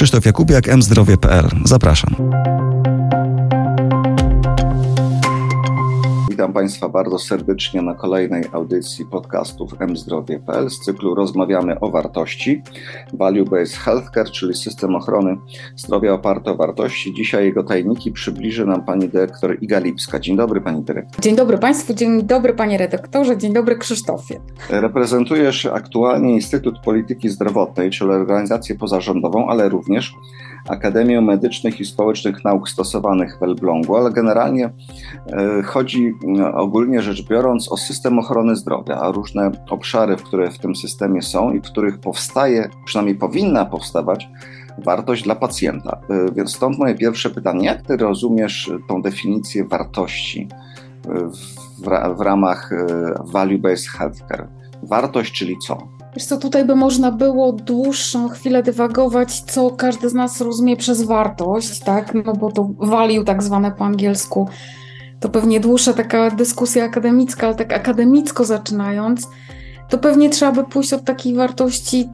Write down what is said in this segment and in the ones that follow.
Krzysztof Jakubiak, mzdrowie.pl. Zapraszam. Witam Państwa bardzo serdecznie na kolejnej audycji podcastów mzdrowie.pl z cyklu Rozmawiamy o wartości. Value-Based Healthcare, czyli system ochrony zdrowia oparty o wartości. Dzisiaj jego tajniki przybliży nam pani dyrektor Iga Lipska. Dzień dobry pani dyrektor. Dzień dobry Państwu, dzień dobry panie redaktorze, dzień dobry Krzysztofie. Reprezentujesz aktualnie Instytut Polityki Zdrowotnej, czyli organizację pozarządową, ale również Akademię Medycznych i Społecznych Nauk Stosowanych w Elblągu, ale generalnie e, chodzi ogólnie rzecz biorąc o system ochrony zdrowia, a różne obszary, które w tym systemie są i w których powstaje, przynajmniej powinna powstawać, wartość dla pacjenta. Y, więc stąd moje pierwsze pytanie: jak ty rozumiesz tą definicję wartości w, w ramach value-based healthcare? Wartość, czyli co? Wiesz co, tutaj by można było dłuższą chwilę dywagować, co każdy z nas rozumie przez wartość, tak? No bo to value tak zwane po angielsku to pewnie dłuższa taka dyskusja akademicka, ale tak akademicko zaczynając, to pewnie trzeba by pójść od takiej wartości,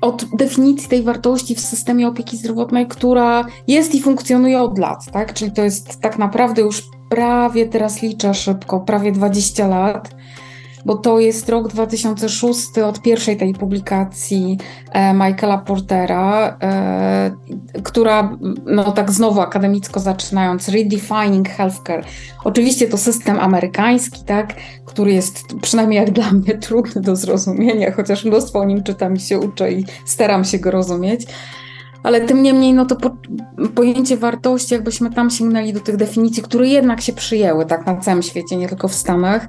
od definicji tej wartości w systemie opieki zdrowotnej, która jest i funkcjonuje od lat, tak? Czyli to jest tak naprawdę już prawie, teraz liczę szybko, prawie 20 lat bo to jest rok 2006 od pierwszej tej publikacji e, Michaela Portera, e, która, no tak znowu akademicko zaczynając, Redefining Healthcare. Oczywiście to system amerykański, tak, który jest przynajmniej jak dla mnie trudny do zrozumienia, chociaż mnóstwo o nim czytam i się uczę i staram się go rozumieć. Ale tym niemniej, no to po, pojęcie wartości, jakbyśmy tam sięgnęli do tych definicji, które jednak się przyjęły tak na całym świecie, nie tylko w Stanach,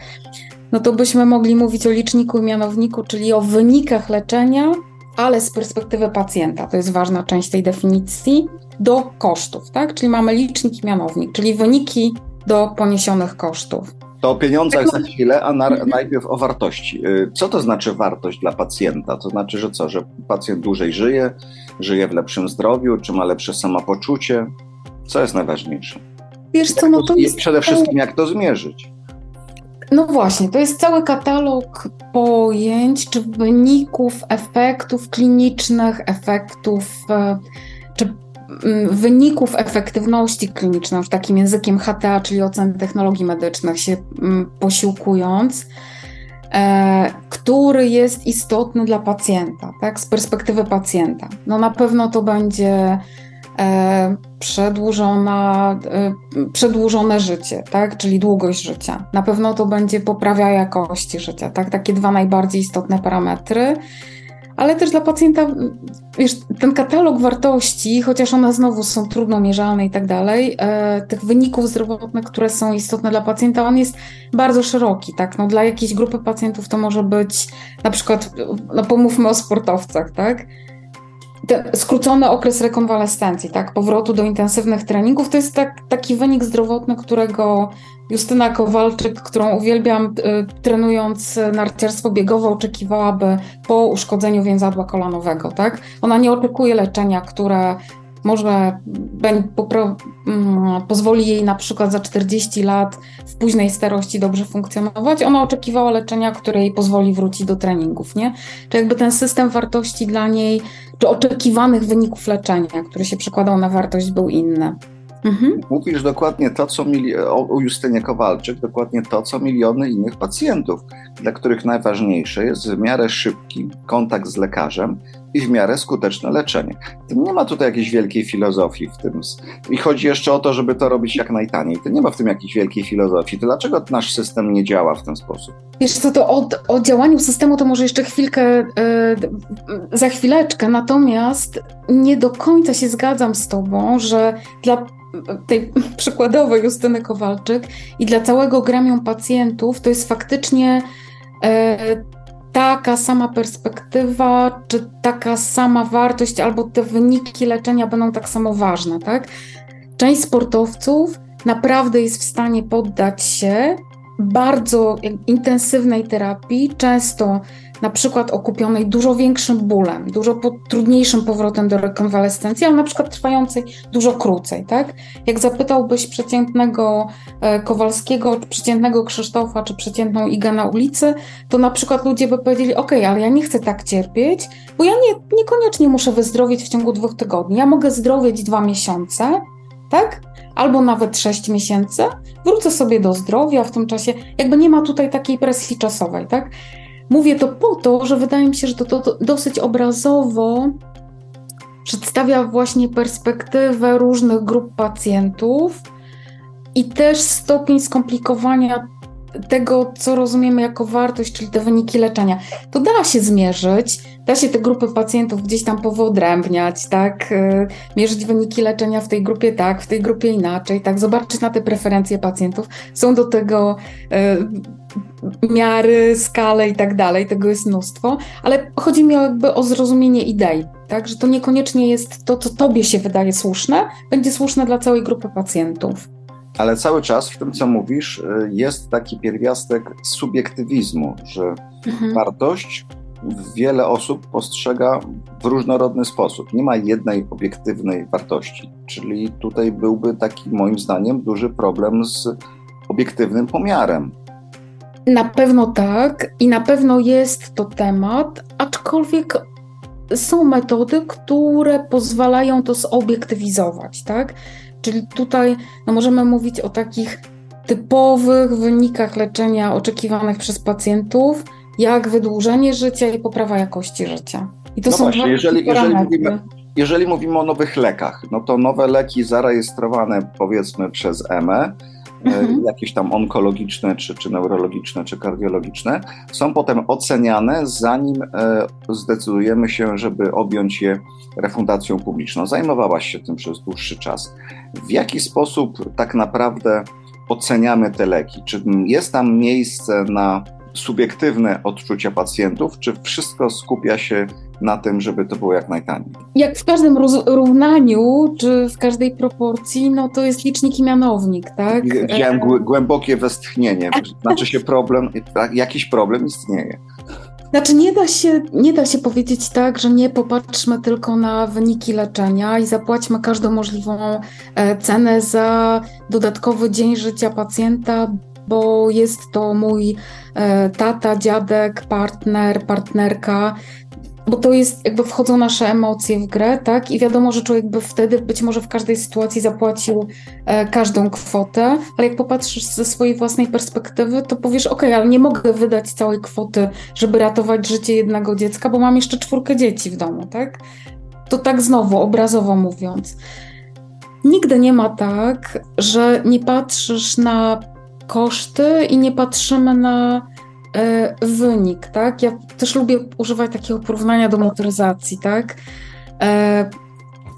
no to byśmy mogli mówić o liczniku i mianowniku, czyli o wynikach leczenia, ale z perspektywy pacjenta, to jest ważna część tej definicji, do kosztów, tak? Czyli mamy licznik i mianownik, czyli wyniki do poniesionych kosztów. To o pieniądzach za chwilę, a na, najpierw o wartości. Y, co to znaczy wartość dla pacjenta? To znaczy, że co, że pacjent dłużej żyje, żyje w lepszym zdrowiu, czy ma lepsze samopoczucie? Co jest najważniejsze? Wiesz co, no to jest... Przede wszystkim jak to zmierzyć? No właśnie, to jest cały katalog pojęć czy wyników, efektów klinicznych, efektów e, czy mm, wyników efektywności klinicznej, już takim językiem HTA, czyli ocen technologii medycznych się mm, posiłkując, e, który jest istotny dla pacjenta, tak, z perspektywy pacjenta. No na pewno to będzie E, przedłużona, e, przedłużone życie, tak? czyli długość życia. Na pewno to będzie poprawia jakości życia, tak? takie dwa najbardziej istotne parametry. Ale też dla pacjenta, wiesz, ten katalog wartości, chociaż one znowu są trudno mierzalne i tak dalej, e, tych wyników zdrowotnych, które są istotne dla pacjenta, on jest bardzo szeroki, tak? No, dla jakiejś grupy pacjentów to może być na przykład, no pomówmy o sportowcach, tak? Skrócony okres rekonwalescencji, tak, powrotu do intensywnych treningów, to jest tak, taki wynik zdrowotny, którego Justyna Kowalczyk, którą uwielbiam, y, trenując narciarstwo biegowe, oczekiwałaby po uszkodzeniu więzadła kolanowego, tak? Ona nie oczekuje leczenia, które może mm, pozwoli jej na przykład za 40 lat w późnej starości dobrze funkcjonować. Ona oczekiwała leczenia, które jej pozwoli wrócić do treningów, nie? Czy jakby ten system wartości dla niej, czy oczekiwanych wyników leczenia, który się przekładał na wartość, był inny. Mhm. Mówisz dokładnie to, co mili- o Justynie Kowalczyk, dokładnie to, co miliony innych pacjentów, dla których najważniejsze jest w miarę szybki kontakt z lekarzem i w miarę skuteczne leczenie. Nie ma tutaj jakiejś wielkiej filozofii w tym. I chodzi jeszcze o to, żeby to robić jak najtaniej. To nie ma w tym jakiejś wielkiej filozofii. To dlaczego nasz system nie działa w ten sposób? Wiesz co, to o, o działaniu systemu to może jeszcze chwilkę, yy, za chwileczkę, natomiast nie do końca się zgadzam z tobą, że dla tej przykładowej Justyny Kowalczyk i dla całego gremium pacjentów to jest faktycznie e, taka sama perspektywa, czy taka sama wartość, albo te wyniki leczenia będą tak samo ważne, tak? Część sportowców naprawdę jest w stanie poddać się bardzo intensywnej terapii, często na przykład okupionej dużo większym bólem, dużo trudniejszym powrotem do rekonwalescencji, ale na przykład trwającej dużo krócej, tak? Jak zapytałbyś przeciętnego e, Kowalskiego, przeciętnego Krzysztofa, czy przeciętną Igę na ulicy, to na przykład ludzie by powiedzieli, ok, ale ja nie chcę tak cierpieć, bo ja nie, niekoniecznie muszę wyzdrowieć w ciągu dwóch tygodni, ja mogę zdrowieć dwa miesiące, tak? Albo nawet sześć miesięcy, wrócę sobie do zdrowia w tym czasie, jakby nie ma tutaj takiej presji czasowej, tak? Mówię to po to, że wydaje mi się, że to, to, dosyć obrazowo przedstawia właśnie perspektywę różnych grup pacjentów i też stopień skomplikowania tego, co rozumiemy jako wartość, czyli te wyniki leczenia. To da się zmierzyć, da się te grupy pacjentów gdzieś tam powyodrębniać, tak? Y, mierzyć wyniki leczenia w tej grupie tak, w tej grupie inaczej, tak? Zobaczyć na te preferencje pacjentów. Są do tego y, miary, skale i tak dalej, tego jest mnóstwo, ale chodzi mi jakby o zrozumienie idei, tak? Że to niekoniecznie jest to, co tobie się wydaje słuszne, będzie słuszne dla całej grupy pacjentów. Ale cały czas w tym, co mówisz, y, jest taki pierwiastek subiektywizmu, że mhm. wartość wiele osób postrzega w różnorodny sposób. Nie ma jednej obiektywnej wartości. Czyli tutaj byłby taki, moim zdaniem, duży problem z obiektywnym pomiarem. Na pewno tak i na pewno jest to temat, aczkolwiek są metody, które pozwalają to zobiektywizować, tak? Czyli tutaj no, możemy mówić o takich typowych wynikach leczenia oczekiwanych przez pacjentów, jak wydłużenie życia i poprawa jakości życia. I to no są właśnie, jeżeli, jeżeli, mówimy, jeżeli mówimy o nowych lekach, no to nowe leki zarejestrowane powiedzmy przez EME, mhm. jakieś tam onkologiczne, czy, czy neurologiczne, czy kardiologiczne, są potem oceniane, zanim e, zdecydujemy się, żeby objąć je refundacją publiczną. Zajmowałaś się tym przez dłuższy czas. W jaki sposób tak naprawdę oceniamy te leki? Czy jest tam miejsce na subiektywne odczucia pacjentów, czy wszystko skupia się na tym, żeby to było jak najtaniej? Jak w każdym równaniu, czy w każdej proporcji, no to jest licznik i mianownik, tak? Wziąłem głębokie westchnienie. Znaczy się problem, jakiś problem istnieje. Znaczy nie da, się, nie da się powiedzieć tak, że nie popatrzmy tylko na wyniki leczenia i zapłaćmy każdą możliwą e, cenę za dodatkowy dzień życia pacjenta, bo jest to mój e, tata, dziadek, partner, partnerka, bo to jest, jakby wchodzą nasze emocje w grę, tak? I wiadomo, że człowiek by wtedy być może w każdej sytuacji zapłacił e, każdą kwotę, ale jak popatrzysz ze swojej własnej perspektywy, to powiesz, ok, ale nie mogę wydać całej kwoty, żeby ratować życie jednego dziecka, bo mam jeszcze czwórkę dzieci w domu, tak? To tak znowu, obrazowo mówiąc. Nigdy nie ma tak, że nie patrzysz na koszty i nie patrzymy na wynik, tak? Ja też lubię używać takiego porównania do motoryzacji, tak? E,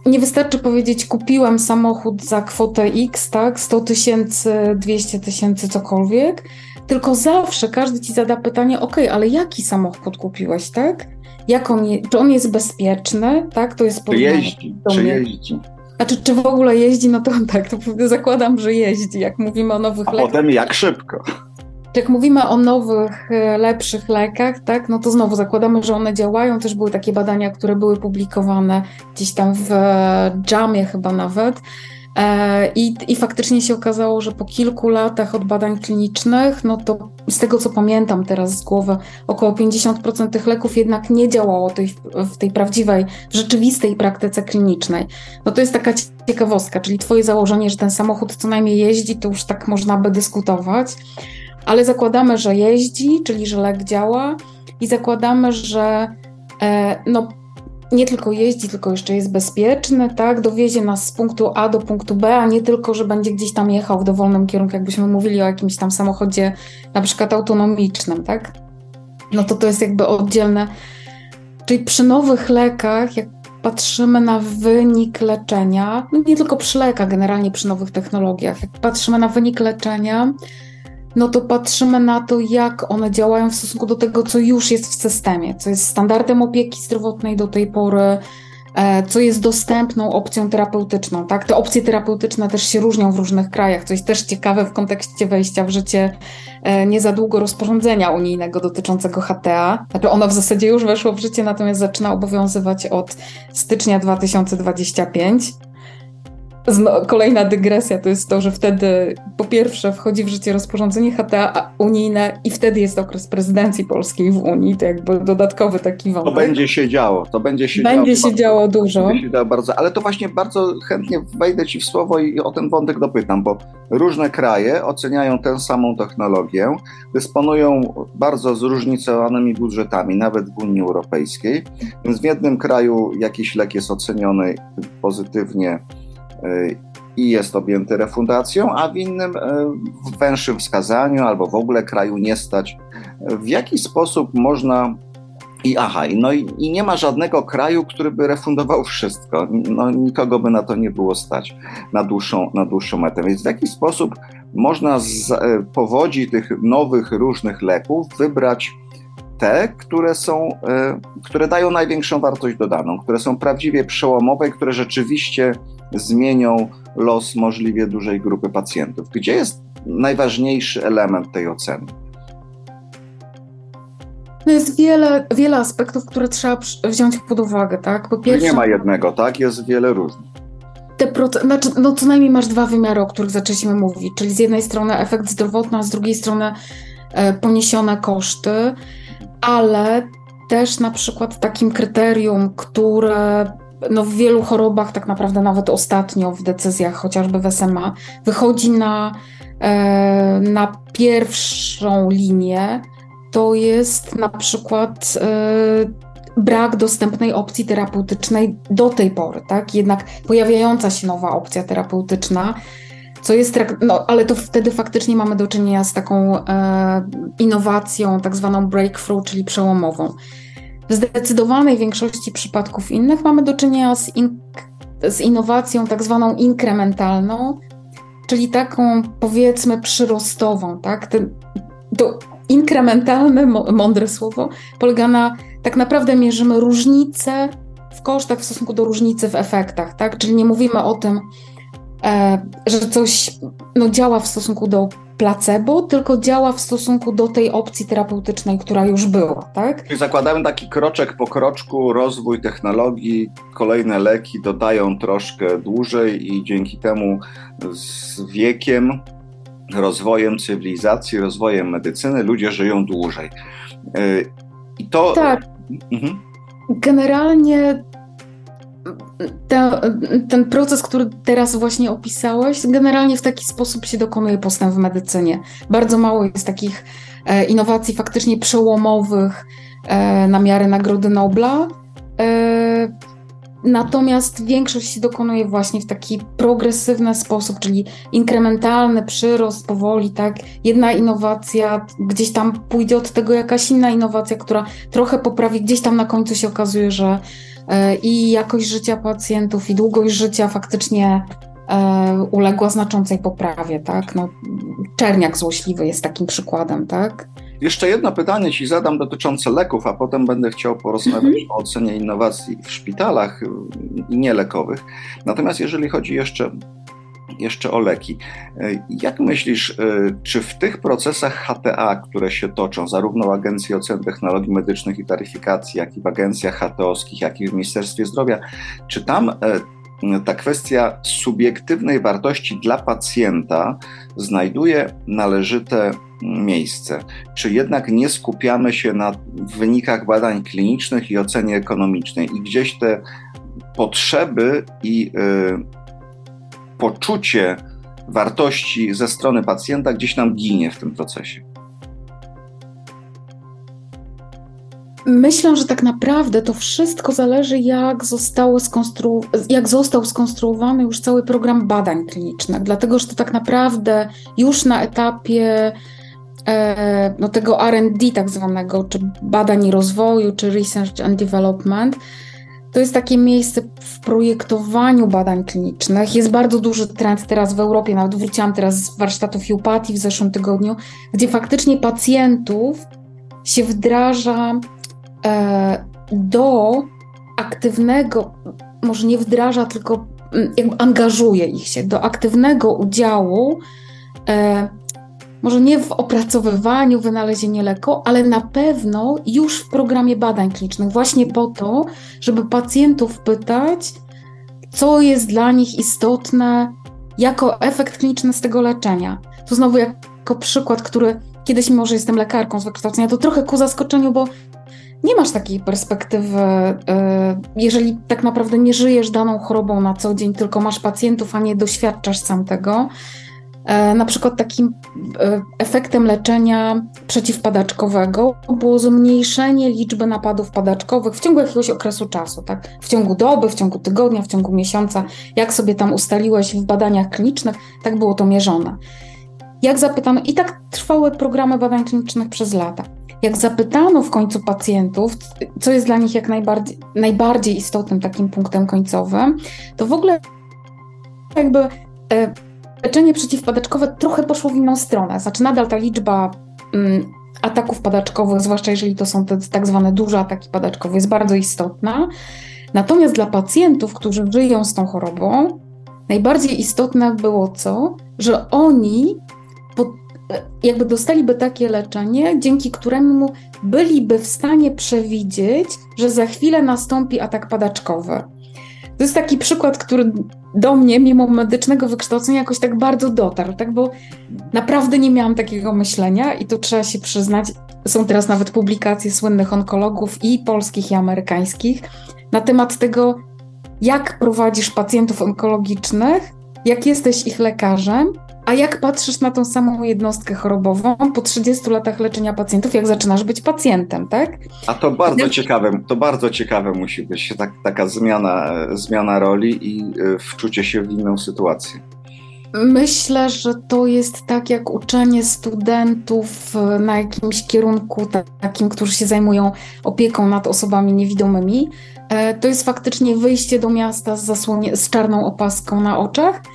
nie wystarczy powiedzieć, kupiłem samochód za kwotę X, tak? 100 tysięcy, 200 tysięcy, cokolwiek, tylko zawsze każdy ci zada pytanie, ok, ale jaki samochód kupiłeś, tak? Jak on je, czy on jest bezpieczny, tak? To jest Czy jeździ, czy jeździ. Znaczy, czy w ogóle jeździ, no to tak, to zakładam, że jeździ, jak mówimy o nowych A lekach. potem jak szybko. Jak mówimy o nowych, e, lepszych lekach, tak, no to znowu zakładamy, że one działają. Też były takie badania, które były publikowane gdzieś tam w Jamie chyba nawet, E, I, I faktycznie się okazało, że po kilku latach od badań klinicznych, no to z tego co pamiętam teraz z głowy, około 50% tych leków jednak nie działało tej, w tej prawdziwej, w rzeczywistej praktyce klinicznej. No to jest taka ciekawostka, czyli Twoje założenie, że ten samochód co najmniej jeździ, to już tak można by dyskutować, ale zakładamy, że jeździ, czyli że lek działa i zakładamy, że e, no, nie tylko jeździ, tylko jeszcze jest bezpieczny, tak? Dowiezie nas z punktu A do punktu B, a nie tylko, że będzie gdzieś tam jechał w dowolnym kierunku, jakbyśmy mówili o jakimś tam samochodzie na przykład autonomicznym, tak? No to to jest jakby oddzielne. Czyli przy nowych lekach, jak patrzymy na wynik leczenia, no nie tylko przy lekach, generalnie przy nowych technologiach, jak patrzymy na wynik leczenia, no to patrzymy na to, jak one działają w stosunku do tego, co już jest w systemie, co jest standardem opieki zdrowotnej do tej pory, e, co jest dostępną opcją terapeutyczną. Tak? Te opcje terapeutyczne też się różnią w różnych krajach, co jest też ciekawe w kontekście wejścia w życie e, nie za długo rozporządzenia unijnego dotyczącego HTA. Znaczy ono w zasadzie już weszło w życie, natomiast zaczyna obowiązywać od stycznia 2025. Kolejna dygresja to jest to, że wtedy po pierwsze wchodzi w życie rozporządzenie HTA unijne i wtedy jest okres prezydencji polskiej w Unii, to jakby dodatkowy taki wątek. To będzie się działo, to będzie się będzie działo. się działo dużo. Będzie się działo bardzo, ale to właśnie bardzo chętnie wejdę Ci w słowo i o ten wątek dopytam, bo różne kraje oceniają tę samą technologię, dysponują bardzo zróżnicowanymi budżetami, nawet w Unii Europejskiej, więc w jednym kraju jakiś lek jest oceniony pozytywnie i jest objęty refundacją, a w innym e, w węższym wskazaniu albo w ogóle kraju nie stać. W jaki sposób można i aha, no i, i, nie ma żadnego kraju, który by refundował wszystko. No, nikogo by na to nie było stać na dłuższą, na dłuższą metę. Więc w jaki sposób można z e, powodzi tych nowych, różnych leków wybrać te, które są, e, które dają największą wartość dodaną, które są prawdziwie przełomowe, które rzeczywiście zmienią los możliwie dużej grupy pacjentów. Gdzie jest najważniejszy element tej oceny? No jest wiele, wiele aspektów, które trzeba wziąć pod uwagę, tak? Po pierwsze, nie ma jednego, tak? Jest wiele różnych. Te proce- znaczy, no co najmniej masz dwa wymiary, o których zaczęliśmy mówić, czyli z jednej strony efekt zdrowotny, a z drugiej strony e, poniesione koszty, ale też na przykład takim kryterium, które no w wielu chorobach, tak naprawdę nawet ostatnio w decyzjach, chociażby w SMA, wychodzi na, e, na pierwszą linię, to jest na przykład e, brak dostępnej opcji terapeutycznej do tej pory, tak? Jednak pojawiająca się nowa opcja terapeutyczna, co jest, no ale to wtedy faktycznie mamy do czynienia z taką e, innowacją, tak zwaną breakthrough, czyli przełomową. W zdecydowanej większości przypadków innych mamy do czynienia z, in, z innowacją tak zwaną inkrementalną, czyli taką powiedzmy przyrostową. Tak? Ten, to inkrementalne, mądre słowo, polega na tak naprawdę mierzymy różnice w kosztach w stosunku do różnicy w efektach. Tak? Czyli nie mówimy o tym, że coś no, działa w stosunku do placebo, tylko działa w stosunku do tej opcji terapeutycznej, która już była, tak? Czyli zakładamy taki kroczek po kroczku, rozwój technologii, kolejne leki dodają troszkę dłużej i dzięki temu z wiekiem, rozwojem cywilizacji, rozwojem medycyny ludzie żyją dłużej. Y, I to... Tak. Mhm. Generalnie ten proces, który teraz właśnie opisałeś, generalnie w taki sposób się dokonuje postęp w medycynie. Bardzo mało jest takich e, innowacji faktycznie przełomowych e, na miarę Nagrody Nobla. E, natomiast większość się dokonuje właśnie w taki progresywny sposób, czyli inkrementalny przyrost powoli, tak? Jedna innowacja, gdzieś tam pójdzie od tego jakaś inna innowacja, która trochę poprawi, gdzieś tam na końcu się okazuje, że i jakość życia pacjentów i długość życia faktycznie e, uległa znaczącej poprawie, tak? No, czerniak złośliwy jest takim przykładem, tak? Jeszcze jedno pytanie Ci zadam dotyczące leków, a potem będę chciał porozmawiać mhm. o ocenie innowacji w szpitalach i nielekowych. Natomiast jeżeli chodzi jeszcze jeszcze o leki. E, jak myślisz, e, czy w tych procesach HTA, które się toczą, zarówno w Agencji Ocen Technologii Medycznych i Taryfikacji, jak i w agencjach HTO-skich, jak i w Ministerstwie Zdrowia, czy tam e, ta kwestia subiektywnej wartości dla pacjenta znajduje należyte miejsce? Czy jednak nie skupiamy się na wynikach badań klinicznych i ocenie ekonomicznej i gdzieś te potrzeby i poczucie wartości ze strony pacjenta gdzieś nam ginie w tym procesie. Myślę, że tak naprawdę to wszystko zależy, jak, zostało skonstru... jak został skonstruowany już cały program badań klinicznych, dlatego że to tak naprawdę już na etapie e, no, tego RD, tak zwanego, czy badań i rozwoju, czy research and development, to jest takie miejsce w projektowaniu badań klinicznych. Jest bardzo duży trend teraz w Europie, nawet wróciłam teraz z warsztatów Jupatii w zeszłym tygodniu, gdzie faktycznie pacjentów się wdraża e, do aktywnego, może nie wdraża, tylko mm, jakby angażuje ich się do aktywnego udziału, e, może nie w opracowywaniu, wynalezieniu leku, ale na pewno już w programie badań klinicznych, właśnie po to, żeby pacjentów pytać, co jest dla nich istotne jako efekt kliniczny z tego leczenia. Tu znowu jako przykład, który kiedyś, mimo że jestem lekarką z wykształcenia, to trochę ku zaskoczeniu, bo nie masz takiej perspektywy, y, jeżeli tak naprawdę nie żyjesz daną chorobą na co dzień, tylko masz pacjentów, a nie doświadczasz sam tego. E, na przykład takim e, efektem leczenia przeciwpadaczkowego było zmniejszenie liczby napadów padaczkowych w ciągu jakiegoś okresu czasu, tak? W ciągu doby, w ciągu tygodnia, w ciągu miesiąca. Jak sobie tam ustaliłeś w badaniach klinicznych, tak było to mierzone. Jak zapytano, i tak trwały programy badań klinicznych przez lata. Jak zapytano w końcu pacjentów, co jest dla nich jak najbardziej, najbardziej istotnym takim punktem końcowym, to w ogóle jakby e, leczenie przeciwpadaczkowe trochę poszło w inną stronę. Znaczy nadal ta liczba mm, ataków padaczkowych, zwłaszcza jeżeli to są te tak zwane duże ataki padaczkowe, jest bardzo istotna. Natomiast dla pacjentów, którzy żyją z tą chorobą, najbardziej istotne było co? Że oni jakby dostaliby takie leczenie, dzięki któremu byliby w stanie przewidzieć, że za chwilę nastąpi atak padaczkowy. To jest taki przykład, który do mnie, mimo medycznego wykształcenia, jakoś tak bardzo dotarł, tak? Bo naprawdę nie miałam takiego myślenia i to trzeba się przyznać. Są teraz nawet publikacje słynnych onkologów i polskich, i amerykańskich na temat tego, jak prowadzisz pacjentów onkologicznych, jak jesteś ich lekarzem, a jak patrzysz na tą samą jednostkę chorobową po 30 latach leczenia pacjentów, jak zaczynasz być pacjentem, tak? A to bardzo jak... ciekawe, to bardzo ciekawe musi być tak, taka zmiana, zmiana roli i y, wczucie się w inną sytuację. Myślę, że to jest tak jak uczenie studentów y, na jakimś kierunku takim, którzy się zajmują opieką nad osobami niewidomymi. E, to jest faktycznie wyjście do miasta z, zasłonie, z czarną opaską na oczach E,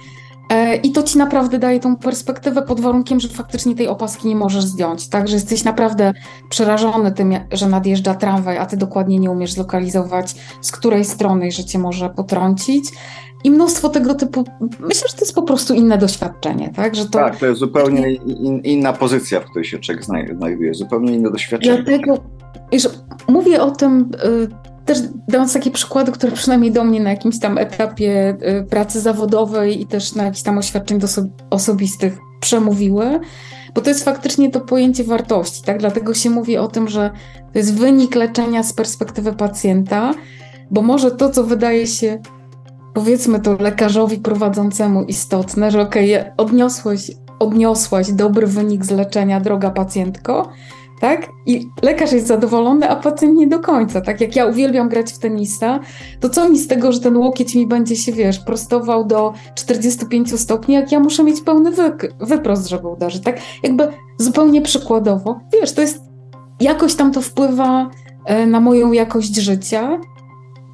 I to ci naprawdę daje tą perspektywę pod warunkiem, że faktycznie tej opaski nie możesz zdjąć. Tak, że jesteś naprawdę przerażony tym, że nadjeżdża tramwaj, a ty dokładnie nie umiesz zlokalizować, z której strony że cię może potrącić. I mnóstwo tego typu. Myślę, że to jest po prostu inne doświadczenie, tak? Że to, tak, to jest zupełnie in, inna pozycja, w której się człowiek znajduje, zupełnie inne doświadczenie. Dlatego, że mówię o tym y, też dając takie przykłady, które przynajmniej do mnie na jakimś tam etapie y, pracy zawodowej i też na jakichś tam oświadczeń osobistych przemówiły, bo to jest faktycznie to pojęcie wartości, tak? Dlatego się mówi o tym, że to jest wynik leczenia z perspektywy pacjenta, bo może to, co wydaje się powiedzmy to lekarzowi prowadzącemu istotne, że okej, okay, odniosłeś, odniosłaś dobry wynik z leczenia, droga pacjentko, tak? I lekarz jest zadowolony, a pacjent nie do końca. Tak jak ja uwielbiam grać w tenisa, to co mi z tego, że ten łokieć mi będzie się, wiesz, prostował do 45 stopni, jak ja muszę mieć pełny wy wyprost, żeby uderzyć, tak? Jakby zupełnie przykładowo, wiesz, to jest, jakoś tam to wpływa e, na moją jakość życia,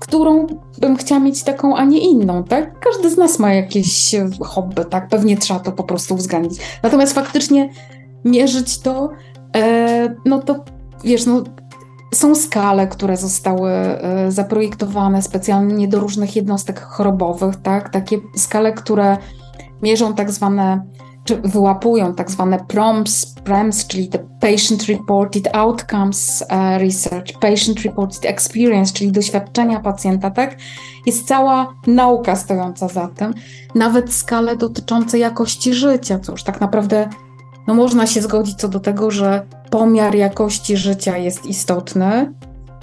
którą bym chciała mieć taką, a nie inną, tak? Każdy z nas ma jakieś hobby, tak? Pewnie trzeba to po prostu uwzględnić. Natomiast faktycznie mierzyć to no to wiesz, no, są skale, które zostały e, zaprojektowane specjalnie do różnych jednostek chorobowych, tak? Takie skale, które mierzą tak zwane, czy wyłapują tak zwane PROMS, PREMS, czyli te Patient Reported Outcomes e, Research, Patient Reported Experience, czyli doświadczenia pacjenta, tak? Jest cała nauka stojąca za tym, nawet skale dotyczące jakości życia, już tak naprawdę no można się zgodzić co do tego, że pomiar jakości życia jest istotny.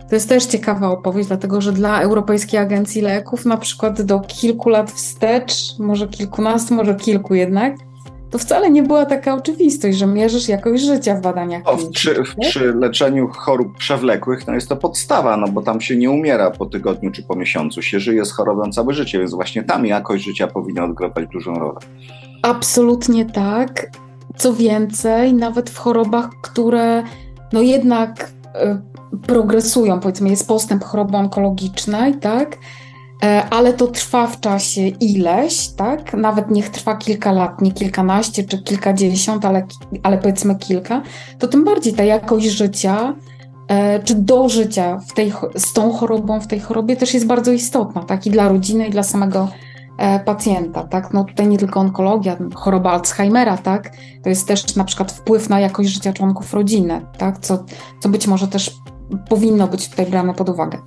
To jest też ciekawa opowieść, dlatego że dla Europejskiej Agencji Leków, na przykład do kilku lat wstecz, może kilkunastu, może kilku jednak, to wcale nie była taka oczywistość, że mierzysz jakość życia w badaniach o, przy, przy, leczeniu chorób przewlekłych no jest to podstawa, no bo tam się nie umiera po tygodniu czy po miesiącu, się żyje z chorobą całe życie, więc właśnie tam jakość życia powinna odgrywać dużą rolę. Absolutnie tak. Co więcej, nawet w chorobach, które no jednak y, progresują, powiedzmy, jest postęp choroby onkologicznej, tak? E, ale to trwa w czasie ileś, tak? Nawet niech trwa kilka lat, nie kilkanaście czy kilkadziesiąt, ale, ale powiedzmy kilka, to tym bardziej ta jakość życia czy do życia w tej, z tą chorobą, w tej chorobie też jest bardzo istotna, tak? I dla rodziny, i dla samego pacjenta, tak? No tutaj nie tylko onkologia, choroba Alzheimera, tak? To jest też na przykład wpływ na jakość życia członków rodziny, tak? Co, co być może też powinno być tutaj brane pod uwagę.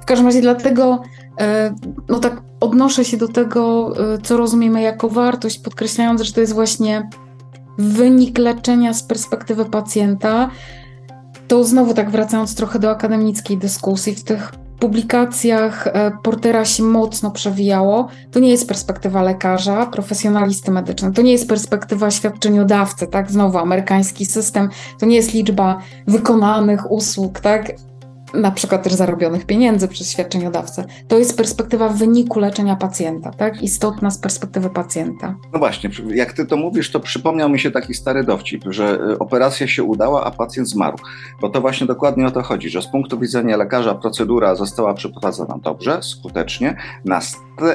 W każdym razie dlatego e, no tak odnoszę się do tego, e, co rozumiemy jako wartość, podkreślając, że to jest właśnie wynik leczenia z perspektywy pacjenta. To znowu tak wracając trochę do akademickiej dyskusji, w tych publikacjach e, Portera się mocno przewijało. To nie jest perspektywa lekarza, profesjonalisty medycznego, to nie jest perspektywa świadczeniodawcy, tak? Znowu amerykański system, to nie jest liczba wykonanych usług, tak? Na przykład też zarobionych pieniędzy przez świadczeniodawcę. To jest perspektywa wyniku leczenia pacjenta, tak? Istotna z perspektywy pacjenta. No właśnie, jak ty to mówisz, to przypomniał mi się taki stary dowcip, że y, operacja się udała, a pacjent zmarł. Bo to właśnie dokładnie o to chodzi, że z punktu widzenia lekarza procedura została przeprowadzona dobrze, skutecznie,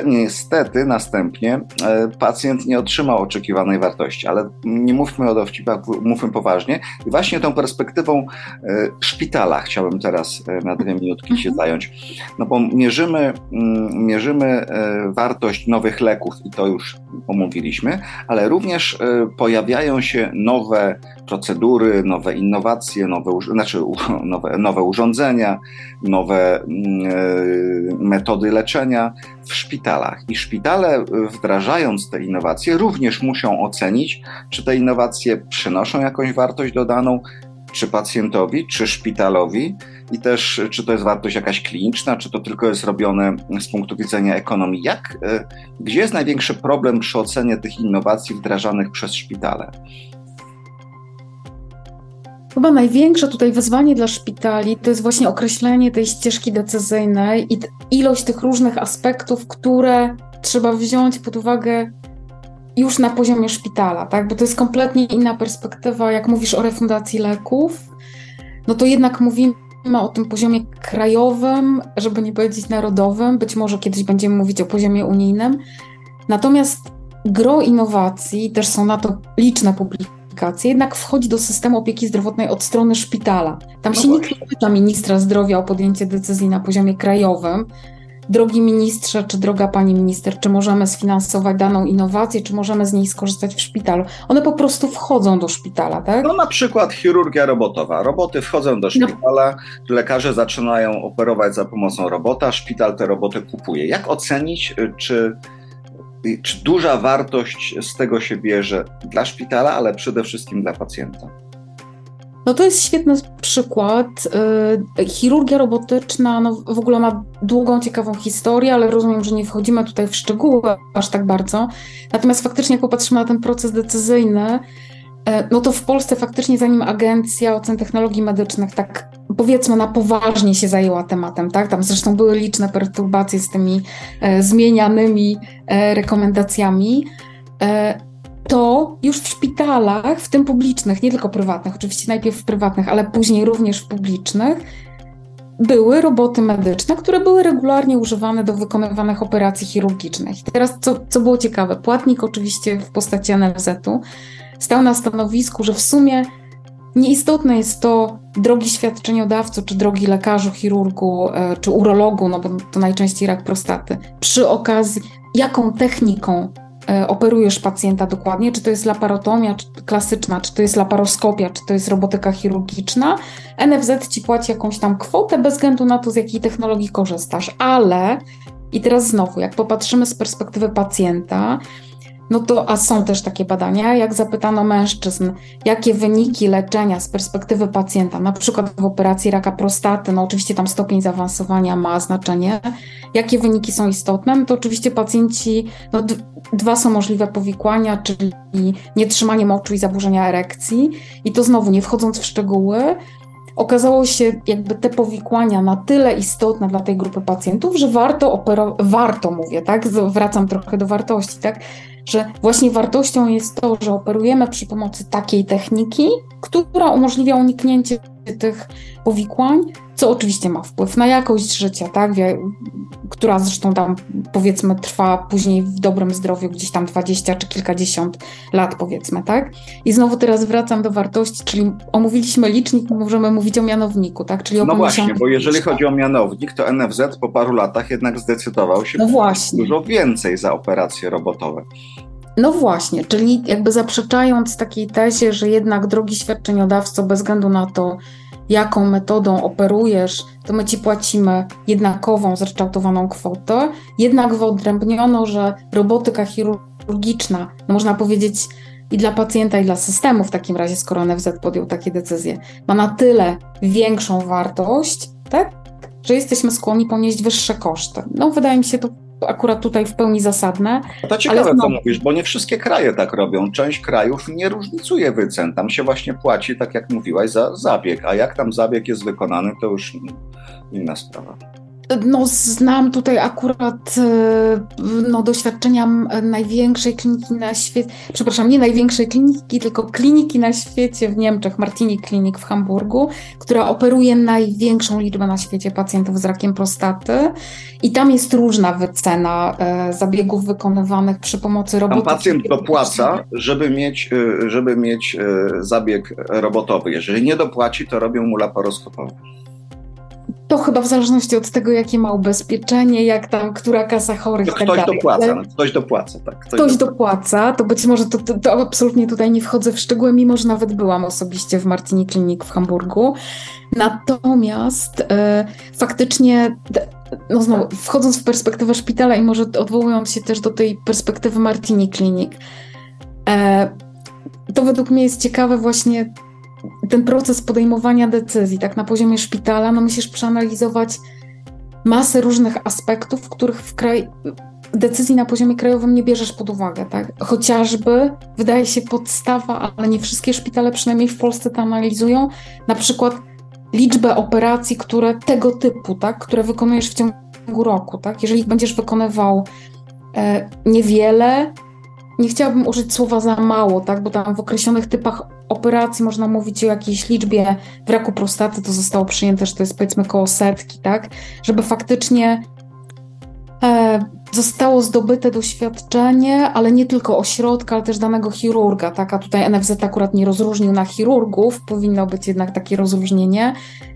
niestety następnie e, pacjent nie otrzymał oczekiwanej wartości, ale nie mówmy o dowcipach, mówmy poważnie. I właśnie tą perspektywą e, szpitala chciałbym teraz e, na dwie minutki się mhm. zająć. No bo mierzymy, mm, mierzymy wartość nowych leków i to już omówiliśmy, ale również pojawiają się nowe procedury, nowe innowacje, nowe, znaczy, nowe, nowe urządzenia, nowe mm, metody leczenia w szpitalach. I szpitale, wdrażając te innowacje, również muszą ocenić, czy te innowacje przynoszą jakąś wartość dodaną, czy pacjentowi, czy szpitalowi, i też czy to jest wartość jakaś kliniczna, czy to tylko jest robione z punktu widzenia ekonomii. Jak, e, gdzie jest największy problem przy ocenie tych innowacji wdrażanych przez szpitale? Chyba największe tutaj wyzwanie dla szpitali to jest właśnie określenie tej ścieżki decyzyjnej i ilość tych różnych aspektów, które trzeba wziąć pod uwagę już na poziomie szpitala, tak? Bo to jest kompletnie inna perspektywa. Jak mówisz o refundacji leków, no to jednak mówimy o tym poziomie krajowym, żeby nie powiedzieć narodowym. Być może kiedyś będziemy mówić o poziomie unijnym. Natomiast gro innowacji, też są na to liczne publikacje, jednak wchodzi do systemu opieki zdrowotnej od strony szpitala. Tam no się właśnie. nikt nie pyta ministra zdrowia o podjęcie decyzji na poziomie krajowym. Drogi ministrze, czy droga pani minister, czy możemy sfinansować daną innowację, czy możemy z niej skorzystać w szpitalu? One po prostu wchodzą do szpitala, tak? No na przykład chirurgia robotowa. Roboty wchodzą do no. szpitala, no. lekarze zaczynają operować za pomocą robota, szpital te roboty kupuje. Jak ocenić, y, czy czy duża wartość z tego się bierze dla szpitala, ale przede wszystkim dla pacjenta? No to jest świetny przykład. Y, chirurgia robotyczna no w ogóle ma długą, ciekawą historię, ale rozumiem, że nie wchodzimy tutaj w szczegóły aż tak bardzo. Natomiast faktycznie, jak popatrzymy na ten proces decyzyjny, E, no to w Polsce faktycznie zanim Agencja Ocen Technologii Medycznych tak powiedzmy na poważnie się zajęła tematem, tak? Tam zresztą były liczne perturbacje z tymi e, zmienianymi rekomendacjami. To już w szpitalach, w tym publicznych, nie tylko prywatnych, oczywiście najpierw w prywatnych, ale później również w publicznych, były roboty medyczne, które były regularnie używane do wykonywanych operacji chirurgicznych. I teraz, co, co było ciekawe, płatnik oczywiście w postaci NFZ-u stał na stanowisku, że w sumie nieistotne jest to, drogi świadczeniodawco, czy drogi lekarzu, chirurgu, e, czy urologu, no bo to najczęściej rak prostaty, przy okazji, jaką techniką operujesz pacjenta dokładnie, czy to jest laparotomia klasyczna, czy to jest laparoskopia, czy to jest robotyka chirurgiczna. NFZ ci płaci jakąś tam kwotę bez względu na to, z jakiej technologii korzystasz, ale i teraz znowu, jak popatrzymy z perspektywy pacjenta, no to, a są też takie badania, jak zapytano mężczyzn, jakie wyniki leczenia z perspektywy pacjenta, na przykład w operacji raka prostaty, no oczywiście tam stopień zaawansowania ma znaczenie, jakie wyniki są istotne, no to oczywiście pacjenci, no dwa są możliwe powikłania, czyli nietrzymanie moczu i zaburzenia erekcji. I to znowu nie wchodząc w szczegóły, okazało się jakby te powikłania na tyle istotne dla tej grupy pacjentów, że warto operować, warto mówię, tak, wracam trochę do wartości, tak, że właśnie wartością jest to, że operujemy przy pomocy takiej techniki, która umożliwia uniknięcie tych powikłań, co oczywiście ma wpływ na jakość życia, tak? która zresztą tam powiedzmy trwa później w dobrym zdrowiu gdzieś tam 20 czy kilkadziesiąt lat powiedzmy, tak? I znowu teraz wracam do wartości, czyli omówiliśmy licznik, możemy mówić o mianowniku, tak? Czyli o no właśnie, bo jeżeli chodzi o mianownik, to NFZ po paru latach jednak zdecydował się no właśnie. dużo więcej za operacje robotowe. No właśnie, czyli jakby zaprzeczając takiej tezie, że jednak drogi świadczeniodawco, bez względu na to, jaką metodą operujesz, to my ci płacimy jednakową, zryczałtowaną kwotę. Jednak wyodrębniono, że robotyka chirurgiczna, no można powiedzieć, i dla pacjenta, i dla systemu w takim razie, skoro NFZ podjął takie decyzje, ma na tyle większą wartość, tak, że jesteśmy skłonni ponieść wyższe koszty. No, wydaje mi się to akurat tutaj w pełni zasadne. To ciekawe, ale... co mówisz, bo nie wszystkie kraje tak robią. Część krajów nie różnicuje wycen. Tam się właśnie płaci, tak jak mówiłaś, za zabieg, a jak tam zabieg jest wykonany, to już inna sprawa. No, znam tutaj akurat e, no, doświadczenia największej kliniki na świecie, przepraszam, nie największej kliniki, tylko kliniki na świecie w Niemczech, Martini Klinik w Hamburgu, która operuje największą liczbę na świecie pacjentów z rakiem prostaty i tam jest różna wycena e, zabiegów wykonywanych przy pomocy robotu. Tam pacjent dopłaca, żeby mieć, e, żeby mieć zabieg robotowy. Jeżeli nie dopłaci, to robią mu laparoskopowy. To chyba w zależności od tego, jakie ma ubezpieczenie, jak tam, która kasa chorych to tak ktoś dalej. Dopłaca, no, ktoś dopłaca, tak. Ktoś, ktoś dopłaca, to być może to, to, to, absolutnie tutaj nie wchodzę w szczegóły, mimo że nawet byłam osobiście w Martini Klinik w Hamburgu. Natomiast e, faktycznie, no znowu, wchodząc w perspektywę szpitala i może odwołując się też do tej perspektywy Martini Klinik, e, to według mnie jest ciekawe właśnie ten proces podejmowania decyzji, tak na poziomie szpitala, no musisz przeanalizować masę różnych aspektów, których w kraj decyzji na poziomie krajowym nie bierzesz pod uwagę, tak? Chociażby wydaje się podstawa, ale nie wszystkie szpitale, przynajmniej w Polsce to analizują, na przykład liczbę operacji, które tego typu, tak, które wykonujesz w ciągu roku, tak? Jeżeli będziesz wykonywał e, niewiele, nie chciałabym użyć słowa za mało, tak, bo tam w określonych typach operacji można mówić o jakiejś liczbie w raku prostaty, to zostało przyjęte, że to jest powiedzmy koło setki, tak, żeby faktycznie e, zostało zdobyte doświadczenie, ale nie tylko ośrodka, ale też danego chirurga, tak, a tutaj NFZ akurat nie rozróżnił na chirurgów, powinno być jednak takie rozróżnienie,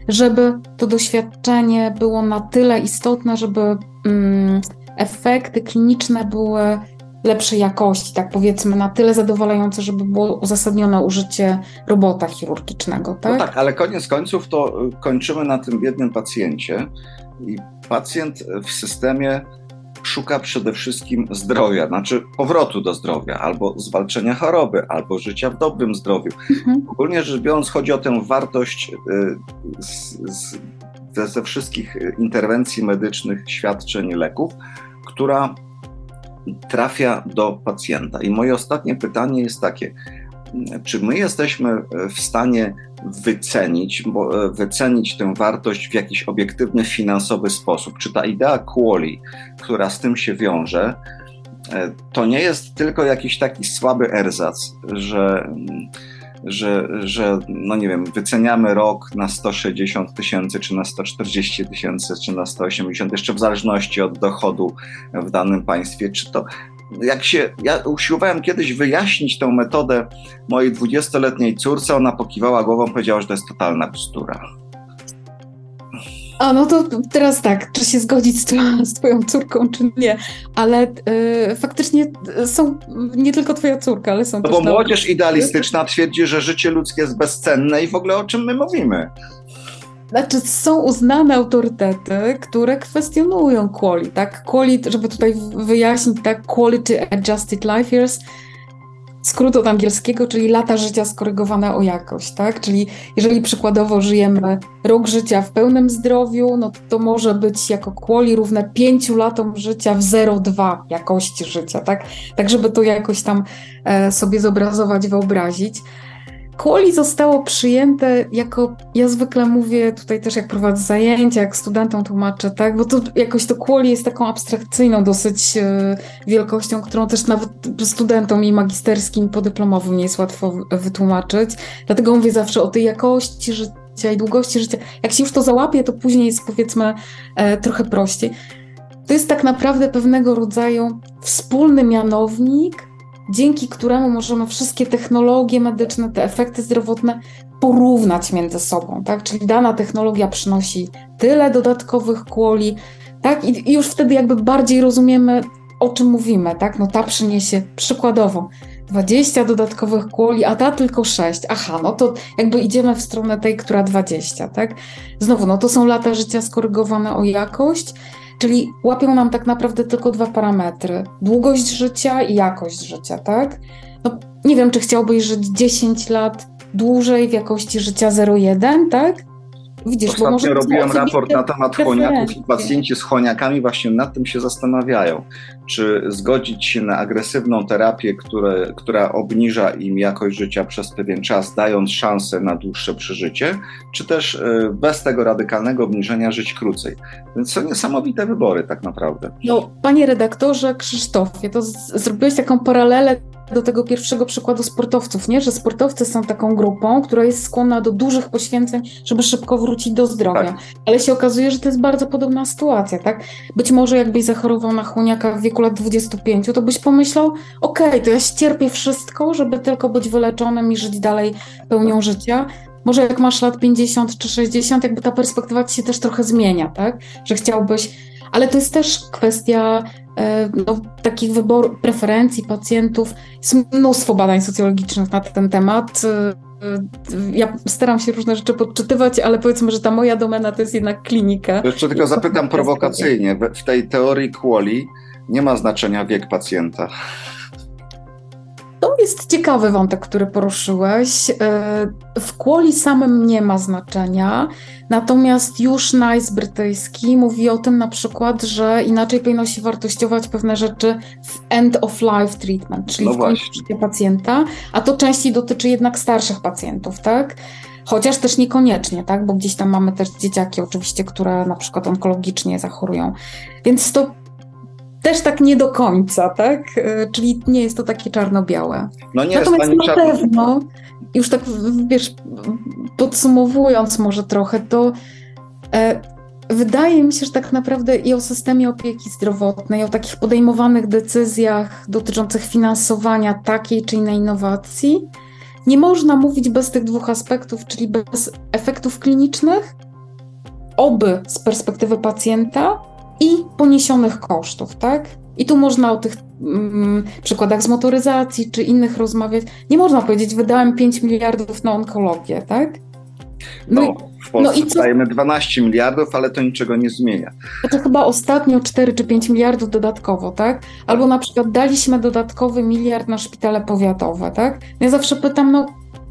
żeby to doświadczenie było na tyle istotne, żeby mm, efekty kliniczne były lepszej jakości, tak powiedzmy, na tyle zadowalające, żeby było uzasadnione użycie robota chirurgicznego, tak? No tak, ale koniec końców to y, kończymy na tym biednym pacjencie i pacjent w systemie szuka przede wszystkim zdrowia, znaczy powrotu do zdrowia, albo zwalczenia choroby, albo życia w dobrym zdrowiu. Mhm. Ogólnie rzecz biorąc, chodzi o tę wartość y, z, z, ze wszystkich interwencji medycznych, świadczeń, leków, która trafia do pacjenta. I moje ostatnie pytanie jest takie: czy my jesteśmy w stanie wycenić, bo, wycenić tę wartość w jakiś obiektywny, finansowy sposób? Czy ta idea quali, która z tym się wiąże, to nie jest tylko jakiś taki słaby erzac, że że, że no nie wiem, wyceniamy rok na 160 tysięcy, czy na 140 tysięcy, czy na 180, jeszcze w zależności od dochodu w danym państwie, czy to jak się, ja usiłowałem kiedyś wyjaśnić tę metodę mojej 20-letniej córce, ona pokiwała głową, powiedziała, że to jest totalna bzdura. A no to teraz tak, czy się zgodzić z, twoją, z twoją córką, czy nie, ale y, faktycznie są nie tylko twoja córka, ale są no też... bo młodzież idealistyczna twierdzi, że życie ludzkie jest bezcenne i w ogóle o czym my mówimy? Znaczy, są uznane autorytety, które kwestionują quality, tak? Quality, żeby tutaj wyjaśnić, tak? Quality Adjusted Life Years skrót od angielskiego, czyli lata życia skorygowane o jakość, tak? Czyli jeżeli przykładowo żyjemy rok życia w pełnym zdrowiu, no to, może być jako quali równe pięciu latom życia w 0,2 jakości życia, tak? Tak, żeby to jakoś tam e, sobie zobrazować, wyobrazić. Quali zostało przyjęte jako, ja zwykle mówię tutaj też jak prowadzę zajęcia, jak studentom tłumaczę, tak, bo to jakoś to Quali jest taką abstrakcyjną dosyć e, wielkością, którą też nawet studentom i magisterskim, podyplomowym nie jest łatwo wytłumaczyć. Dlatego mówię zawsze o tej jakości życia i długości życia. Jak się już to załapie, to później jest powiedzmy e, trochę prościej. To jest tak naprawdę pewnego rodzaju wspólny mianownik, dzięki któremu możemy wszystkie technologie medyczne, te efekty zdrowotne porównać między sobą, tak? Czyli dana technologia przynosi tyle dodatkowych kłoli, tak? I, już wtedy jakby bardziej rozumiemy, o czym mówimy, tak? No ta przyniesie przykładowo 20 dodatkowych kłoli, a ta tylko 6. Aha, no to jakby idziemy w stronę tej, która 20, tak? Znowu, no to są lata życia skorygowane o jakość, Czyli łapią nam tak naprawdę tylko dwa parametry: długość życia i jakość życia, tak? No, nie wiem, czy chciałbyś żyć 10 lat dłużej w jakości życia 0,1, tak? Widzisz, Ostatnio bo może robiłem raport na temat choniaków i pacjenci z choniakami właśnie nad tym się zastanawiają, czy zgodzić się na agresywną terapię, które, która obniża im jakość życia przez pewien czas, dając szansę na dłuższe przeżycie, czy też y, bez tego radykalnego obniżenia żyć krócej. Więc są niesamowite wybory tak naprawdę. No, panie redaktorze Krzysztofie, to zrobiłeś taką paralelę do tego pierwszego przykładu sportowców, nie? że sportowcy są taką grupą, która jest skłonna do dużych poświęceń, żeby szybko wrócić do zdrowia. Tak. Ale się okazuje, że to jest bardzo podobna sytuacja, tak? Być może jakbyś zachorował na chłoniaka w wieku lat 25, to byś pomyślał, okej, okay, to ja ścierpię wszystko, żeby tylko być wyleczonym i żyć dalej pełnią życia. Może jak masz lat 50 czy 60, jakby ta perspektywa ci się też trochę zmienia, tak? Że chciałbyś ale to jest też kwestia no, takich wyborów, preferencji pacjentów. Jest mnóstwo badań socjologicznych na ten temat. E, e, ja staram się różne rzeczy podczytywać, ale powiedzmy, że ta moja domena to jest jednak klinika. Jeszcze tylko zapytam prowokacyjnie. W tej teorii Quali nie ma znaczenia wiek pacjenta. To jest ciekawy wątek, który poruszyłeś. E, w Quali samym nie ma znaczenia, natomiast już NICE brytyjski mówi o tym na przykład, że inaczej powinno się wartościować pewne rzeczy w end of life treatment, czyli no w końcu pacjenta, a to częściej dotyczy jednak starszych pacjentów, tak? Chociaż też niekoniecznie, tak? Bo gdzieś tam mamy też dzieciaki oczywiście, które na przykład onkologicznie zachorują. Więc to też tak nie do końca, tak? E, czyli nie jest to takie czarno-białe. No nie Natomiast jest na pewno, już tak wiesz, podsumowując może trochę, to e, wydaje mi się, że tak naprawdę i o systemie opieki zdrowotnej, o takich podejmowanych decyzjach dotyczących finansowania takiej czy innej innowacji, nie można mówić bez tych dwóch aspektów, czyli bez efektów klinicznych, oby z perspektywy pacjenta, i poniesionych kosztów, tak? I tu można o tych mm, przykładach z motoryzacji czy innych rozmawiać. Nie można powiedzieć, wydałem 5 miliardów na onkologię, tak? No, no w Polsce no i co? dajemy 12 miliardów, ale to niczego nie zmienia. To chyba ostatnio 4 czy 5 miliardów dodatkowo, tak? Albo na przykład daliśmy dodatkowy miliard na szpitale powiatowe, tak? Ja zawsze pytam, no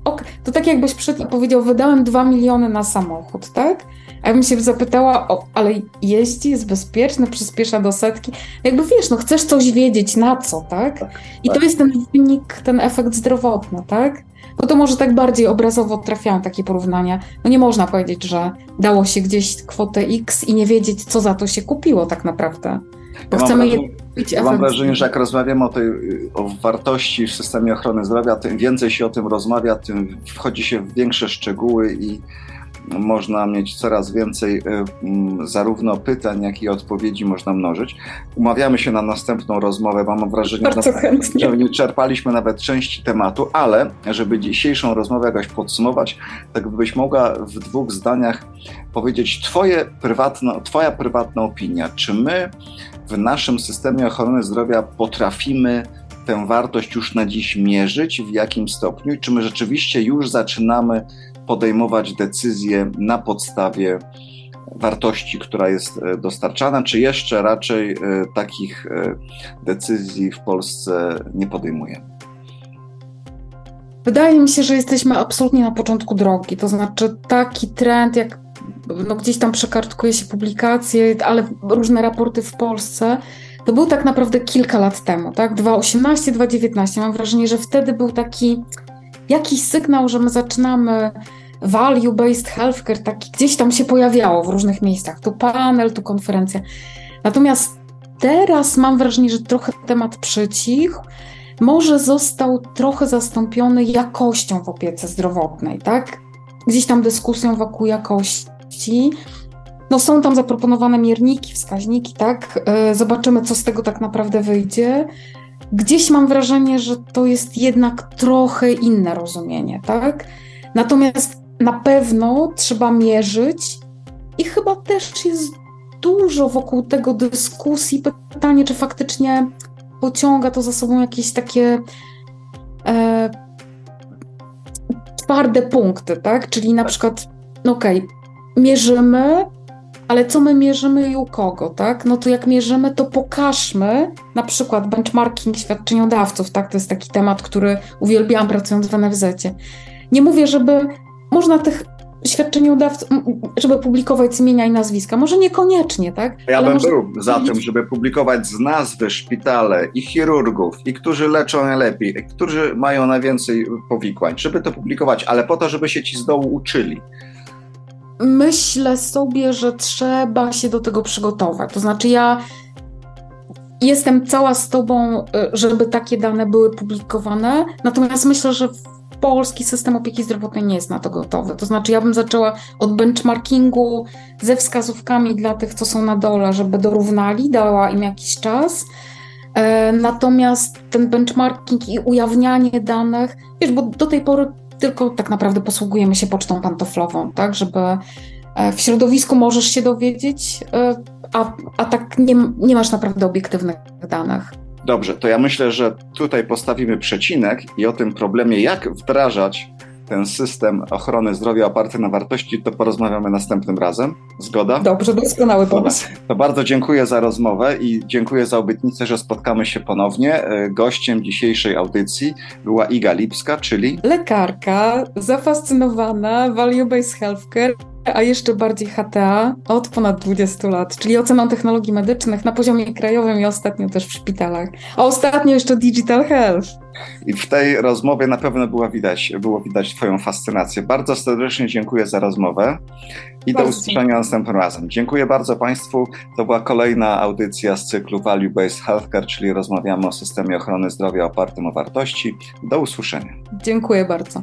ok, to tak jakbyś przyszedł i powiedział, wydałem 2 miliony na samochód, tak? A ja bym się zapytała, o, ale jeździ, jest bezpieczny, przyspiesza do setki. Jakby wiesz, no chcesz coś wiedzieć, na co, tak? I to jest ten wynik, ten efekt zdrowotny, tak? Bo to może tak bardziej obrazowo trafiają takie porównania. No nie można powiedzieć, że dało się gdzieś kwotę X i nie wiedzieć, co za to się kupiło tak naprawdę. Bo ja chcemy je ja Mam wrażenie, że jak rozmawiamy o tej o wartości w systemie ochrony zdrowia, tym więcej się o tym rozmawia, tym wchodzi się w większe szczegóły i można mieć coraz więcej e, zarówno pytań, jak i odpowiedzi można mnożyć. Umawiamy się na następną rozmowę, mam wrażenie, że nie czerpaliśmy nawet części tematu, ale żeby dzisiejszą rozmowę jakoś podsumować, tak byś mogła w dwóch zdaniach powiedzieć twoje prywatno, Twoja prywatna opinia. Czy my w naszym systemie ochrony zdrowia potrafimy tę wartość już na dziś mierzyć, w jakim stopniu i czy my rzeczywiście już zaczynamy podejmować decyzje na podstawie wartości, która jest e, dostarczana, czy jeszcze raczej e, takich e, decyzji w Polsce nie podejmujemy? Wydaje mi się, że jesteśmy absolutnie na początku drogi. To znaczy, taki trend, jak no gdzieś tam przekartkuje się publikacje, ale różne raporty w Polsce, to był tak naprawdę kilka lat temu, tak? 2018, 2019. Mam wrażenie, że wtedy był taki jakiś sygnał, że my zaczynamy value-based healthcare, taki gdzieś tam się pojawiało w różnych miejscach. Tu panel, tu konferencja. Natomiast teraz mam wrażenie, że trochę temat przycichł. Może został trochę zastąpiony jakością w opiece zdrowotnej, tak? Gdzieś tam dyskusją wokół jakości. No są tam zaproponowane mierniki, wskaźniki, tak? E, zobaczymy, co z tego tak naprawdę wyjdzie. Gdzieś mam wrażenie, że to jest jednak trochę inne rozumienie, tak? Natomiast na pewno trzeba mierzyć i chyba też jest dużo wokół tego dyskusji. Pytanie, czy faktycznie pociąga to za sobą jakieś takie e, twarde punkty, tak? Czyli na tak. przykład, no okej, okay, mierzymy, ale co my mierzymy i u kogo, tak? No to jak mierzymy, to pokażmy na przykład benchmarking świadczeniodawców, tak? To jest taki temat, który uwielbiałam pracując w NFZ. Nie mówię, żeby można tych świadczeniodawców, żeby publikować imienia i nazwiska. Może niekoniecznie, tak? Ja Ale bym był za tym, żeby publikować z nazwy szpitale i chirurgów, i którzy leczą najlepiej, i którzy mają najwięcej powikłań, żeby to publikować, ale po to, żeby się ci z dołu uczyli. Myślę sobie, że trzeba się do tego przygotować. To znaczy, ja jestem cała z Tobą, y, żeby takie dane były publikowane, natomiast myślę, że polski system opieki zdrowotnej nie jest na to gotowy. To znaczy, ja bym zaczęła od benchmarkingu ze wskazówkami dla tych, co są na dole, żeby dorównali, dała im jakiś czas. E, natomiast ten benchmarking i ujawnianie danych, wiesz, bo do tej pory tylko tak naprawdę posługujemy się pocztą pantoflową, tak, żeby e, w środowisku możesz się dowiedzieć, e, a, a tak nie, nie masz naprawdę obiektywnych danych. Dobrze, to ja myślę, że tutaj postawimy przecinek i o tym problemie, jak wdrażać ten system ochrony zdrowia oparty na wartości, to porozmawiamy następnym razem. Zgoda? Dobrze, doskonały pomysł. To bardzo dziękuję za rozmowę i dziękuję za obietnicę, że spotkamy się ponownie. E, gościem dzisiejszej audycji była Iga Lipska, czyli lekarka zafascynowana value-based healthcare a jeszcze bardziej HTA od ponad 20 lat, czyli oceną technologii medycznych na poziomie krajowym i ostatnio też w szpitalach. A ostatnio jeszcze Digital Health. I w tej rozmowie na pewno było widać, było widać Twoją fascynację. Bardzo serdecznie dziękuję za rozmowę i bardzo do usłyszenia następnym razem. Dziękuję bardzo Państwu. To była kolejna audycja z cyklu Value Based Healthcare, czyli rozmawiamy o systemie ochrony zdrowia opartym o wartości. Do usłyszenia. Dziękuję bardzo.